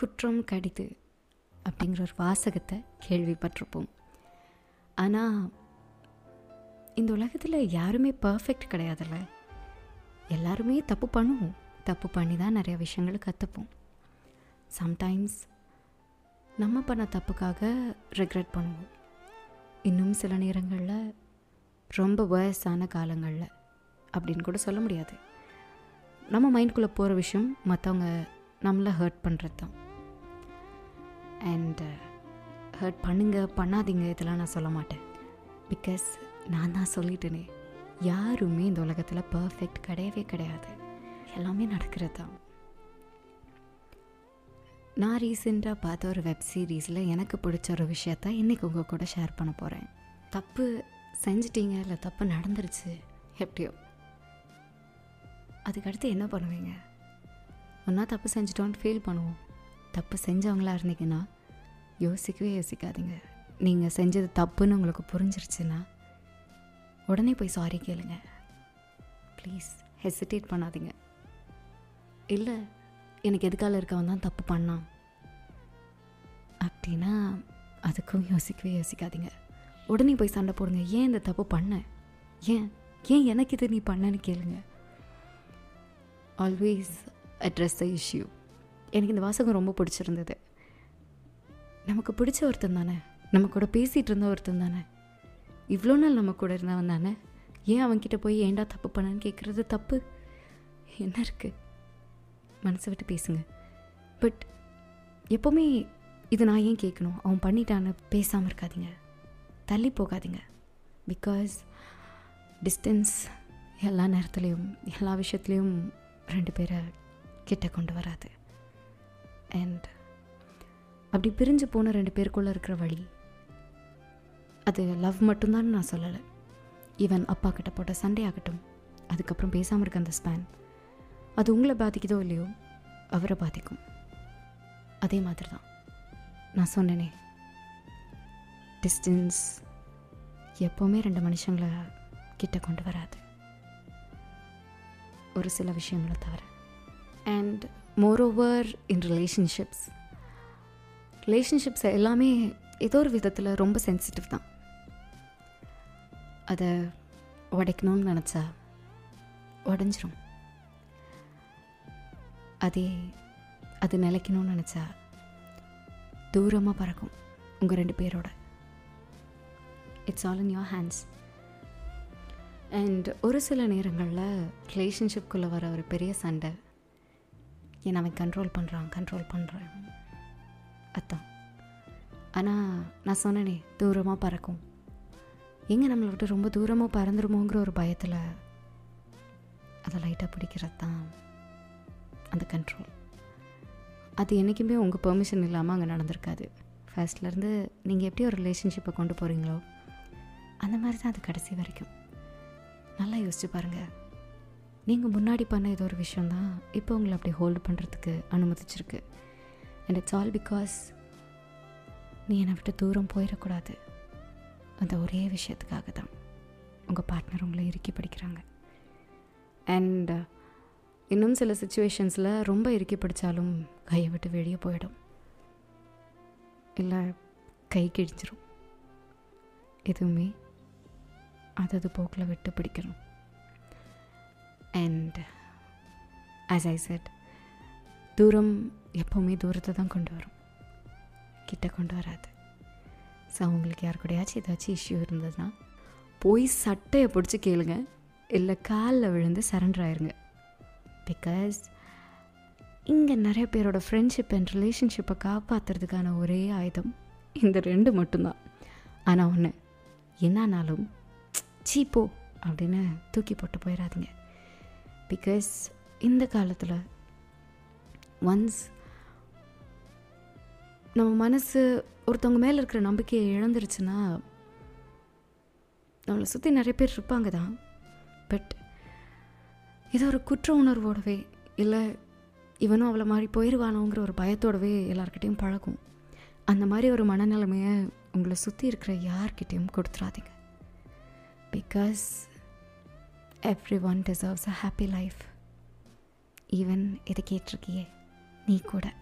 குற்றம் கடிது அப்படிங்கிற ஒரு வாசகத்தை கேள்விப்பட்டிருப்போம். ஆனால் இந்த உலகத்தில் யாருமே பர்ஃபெக்ட் கிடையாதுல்ல. எல்லாருமே தப்பு பண்ணுவோம். தப்பு பண்ணி தான் நிறைய விஷயங்களை கற்றுப்போம் சம்டைம்ஸ் நம்ம பண்ண தப்புக்காக ரெக்ரெட் பண்ணுவோம். இன்னும் சில நேரங்களில் ரொம்ப வயசான காலங்களில் அப்படின்னு கூட சொல்ல முடியாது. நம்ம மைண்ட்குள்ளே போகிற விஷயம் மற்றவங்க நம்மளை ஹர்ட் பண்ணுறது தான் அண்ட் ஹர்ட் uh, பண்ணுங்க பண்ணாதீங்க இதெல்லாம் நான் சொல்ல மாட்டேன். பிகாஸ் நான் தான் சொல்லிட்டேனே. யாருமே இந்த உலகத்தில் பர்ஃபெக்ட் கிடையவே கிடையாது. எல்லாமே நடக்கிறது தான். நான் ரீசெண்டாக பார்த்த ஒரு வெப் சீரீஸில் எனக்கு பிடிச்ச ஒரு விஷயத்த இன்றைக்கி உங்கள் கூட ஷேர் பண்ண போகிறேன் தப்பு செஞ்சிட்டீங்க இல்லை தப்பு நடந்துருச்சு எப்படியோ. அதுக்கடுத்து என்ன பண்ணுவீங்க? ஒன்றா தப்பு செஞ்சிட்டோன்னு ஃபீல் பண்ணுவோம். தப்பு செஞ்சவங்களா இருந்தீங்கன்னா யோசிக்கவே யோசிக்காதீங்க. நீங்கள் செஞ்சது தப்புன்னு உங்களுக்கு புரிஞ்சிருச்சுன்னா உடனே போய் சாரி கேளுங்க. ப்ளீஸ் ஹெசிடேட் பண்ணாதீங்க. இல்லை எனக்கு எதுக்கால இருக்கவன் தான் தப்பு பண்ணான்? அப்படின்னா அதுக்கும் யோசிக்கவே யோசிக்காதீங்க. உடனே போய் சண்டை போடுங்க. ஏன் இந்த தப்பு பண்ண? ஏன்? ஏன் எனக்கு இது நீ பண்ணன்னு கேளுங்க. ஆல்வேஸ் அட்ரஸ் த இஷ்யூ எனக்கு இந்த வாசகம் ரொம்ப பிடிச்சிருந்தது. நமக்கு பிடிச்ச ஒருத்தன் தானே? நம்ம கூட பேசிகிட்டு இருந்த ஒருத்தன் தானே? இவ்வளோ நாள் நம்ம கூட இருந்தவன் தானே? ஏன் அவன்கிட்ட போய் ஏன்டா தப்பு பண்ணான்னு கேட்குறது தப்பு? என்ன இருக்குது மனசை விட்டு பேசுங்க. பட் எப்போவுமே இது நான் ஏன் கேட்கணும் அவன் பண்ணிட்டான்னு பேசாமல் இருக்காதீங்க. தள்ளி போகாதீங்க. பிகாஸ் டிஸ்டன்ஸ் எல்லா நேரத்துலேயும் எல்லா விஷயத்துலேயும் ரெண்டு பேரை கிட்ட கொண்டு வராது. அண்ட் அப்படி பிரிஞ்சு போன ரெண்டு பேருக்குள்ளே இருக்கிற வழி அது லவ் மட்டும்தான் நான் சொல்லலை. ஈவன் அப்பா கிட்ட போட்ட சண்டே ஆகட்டும் அதுக்கப்புறம் பேசாமல் இருக்க அந்த ஸ்பேன் அது உங்களை பாதிக்குதோ இல்லையோ அவரை பாதிக்கும். அதே மாதிரி தான் நான் சொன்னேனே. டிஸ்டன்ஸ் எப்போவுமே ரெண்டு மனுஷங்களை கிட்ட கொண்டு வராது. ஒரு சில விஷயங்களை தவிர. And moreover in relationships relationships எல்லாமே ஏதோ ஒரு விதத்தில் ரொம்ப சென்சிட்டிவ் தான். அதை உடைக்கணும்னு நினச்சா உடஞ்சிரும். அதே அது நிலைக்கணும்னு நினச்சா தூரமாக பறக்கும் உங்கள் ரெண்டு பேரோட. It's all in your hands and ஒரு சில நேரங்களில் ரிலேஷன்ஷிப்குள்ளே வர ஒரு பெரிய சண்டை ஏன் அவன் கண்ட்ரோல் பண்ணுறான் கண்ட்ரோல் பண்ணுறான் அதான். ஆனால் நான் சொன்னேனே தூரமாக பறக்கும். எங்கே நம்மளை விட்டு ரொம்ப தூரமாக பறந்துருமோங்கிற ஒரு பயத்தில் அதை லைட்டாக பிடிக்கிறது தான் அந்த கண்ட்ரோல் அது என்றைக்குமே உங்கள் பெர்மிஷன் இல்லாமல் அங்கே நடந்திருக்காது. ஃபர்ஸ்ட்லேருந்து நீங்கள் எப்படி ஒரு ரிலேஷன்ஷிப்பை கொண்டு போகிறீங்களோ அந்த மாதிரி தான் அது கடைசி வரைக்கும். நல்லா யோசிச்சு பாருங்கள் நீங்கள் முன்னாடி பண்ண ஏதோ ஒரு விஷயந்தான் இப்போ உங்களை அப்படி ஹோல்டு பண்ணுறதுக்கு அனுமதிச்சிருக்கு. அண்ட் இட்ஸ் ஆல் பிகாஸ் நீ என்னை விட்டு தூரம் போயிடக்கூடாது. அந்த ஒரே விஷயத்துக்காக தான் உங்கள் பார்ட்னர் உங்களை இறுக்கி படிக்கிறாங்க. அண்ட் uh, இன்னும் சில சுச்சுவேஷன்ஸில் ரொம்ப இறுக்கி பிடிச்சாலும் கையை விட்டு வெளியே போயிடும். இல்லை கை கிழிஞ்சிரும். எதுவுமே அதது போக்கில் விட்டு பிடிக்கணும். அண்ட் ஆஸ் ஐ செட் தூரம் எப்போவுமே தூரத்தை தான் கொண்டு வரும். கிட்ட கொண்டு வராது. ஸோ அவங்களுக்கு யார் கூடயாச்சும் ஏதாச்சும் இஷ்யூ இருந்ததுன்னா போய் சட்டையை பிடிச்சி கேளுங்க. இல்லை காலில் விழுந்து சரண்டர் ஆயிருங்க. பிகாஸ் இங்கே நிறைய பேரோட ஃப்ரெண்ட்ஷிப் அண்ட் ரிலேஷன்ஷிப்பை காப்பாற்றுறதுக்கான ஒரே ஆயுதம் இந்த ரெண்டு மட்டும்தான். ஆனால் ஒன்று என்னானாலும் சீப்போ அப்படின்னு தூக்கி போட்டு போயிடாதீங்க பிகாஸ் இந்த காலத்தில் ஒன்ஸ் நம்ம மனசு ஒருத்தவங்க மேலே இருக்கிற நம்பிக்கையை இழந்துருச்சுன்னா நம்மளை சுற்றி நிறைய பேர் இருப்பாங்க தான் பட் இது ஒரு குற்ற உணர்வோடவே இல்லை இவனும் அவளை மாதிரி போயிடுவானோங்கிற ஒரு பயத்தோடவே எல்லாருக்கிட்டேயும் பழகும். அந்த மாதிரி ஒரு மனநிலைமையை உங்களை சுற்றி இருக்கிற யார்கிட்டையும் கொடுத்துடாதீங்க because everyone deserves a happy life even இதை கேட்டிருக்கியே நீ கூட.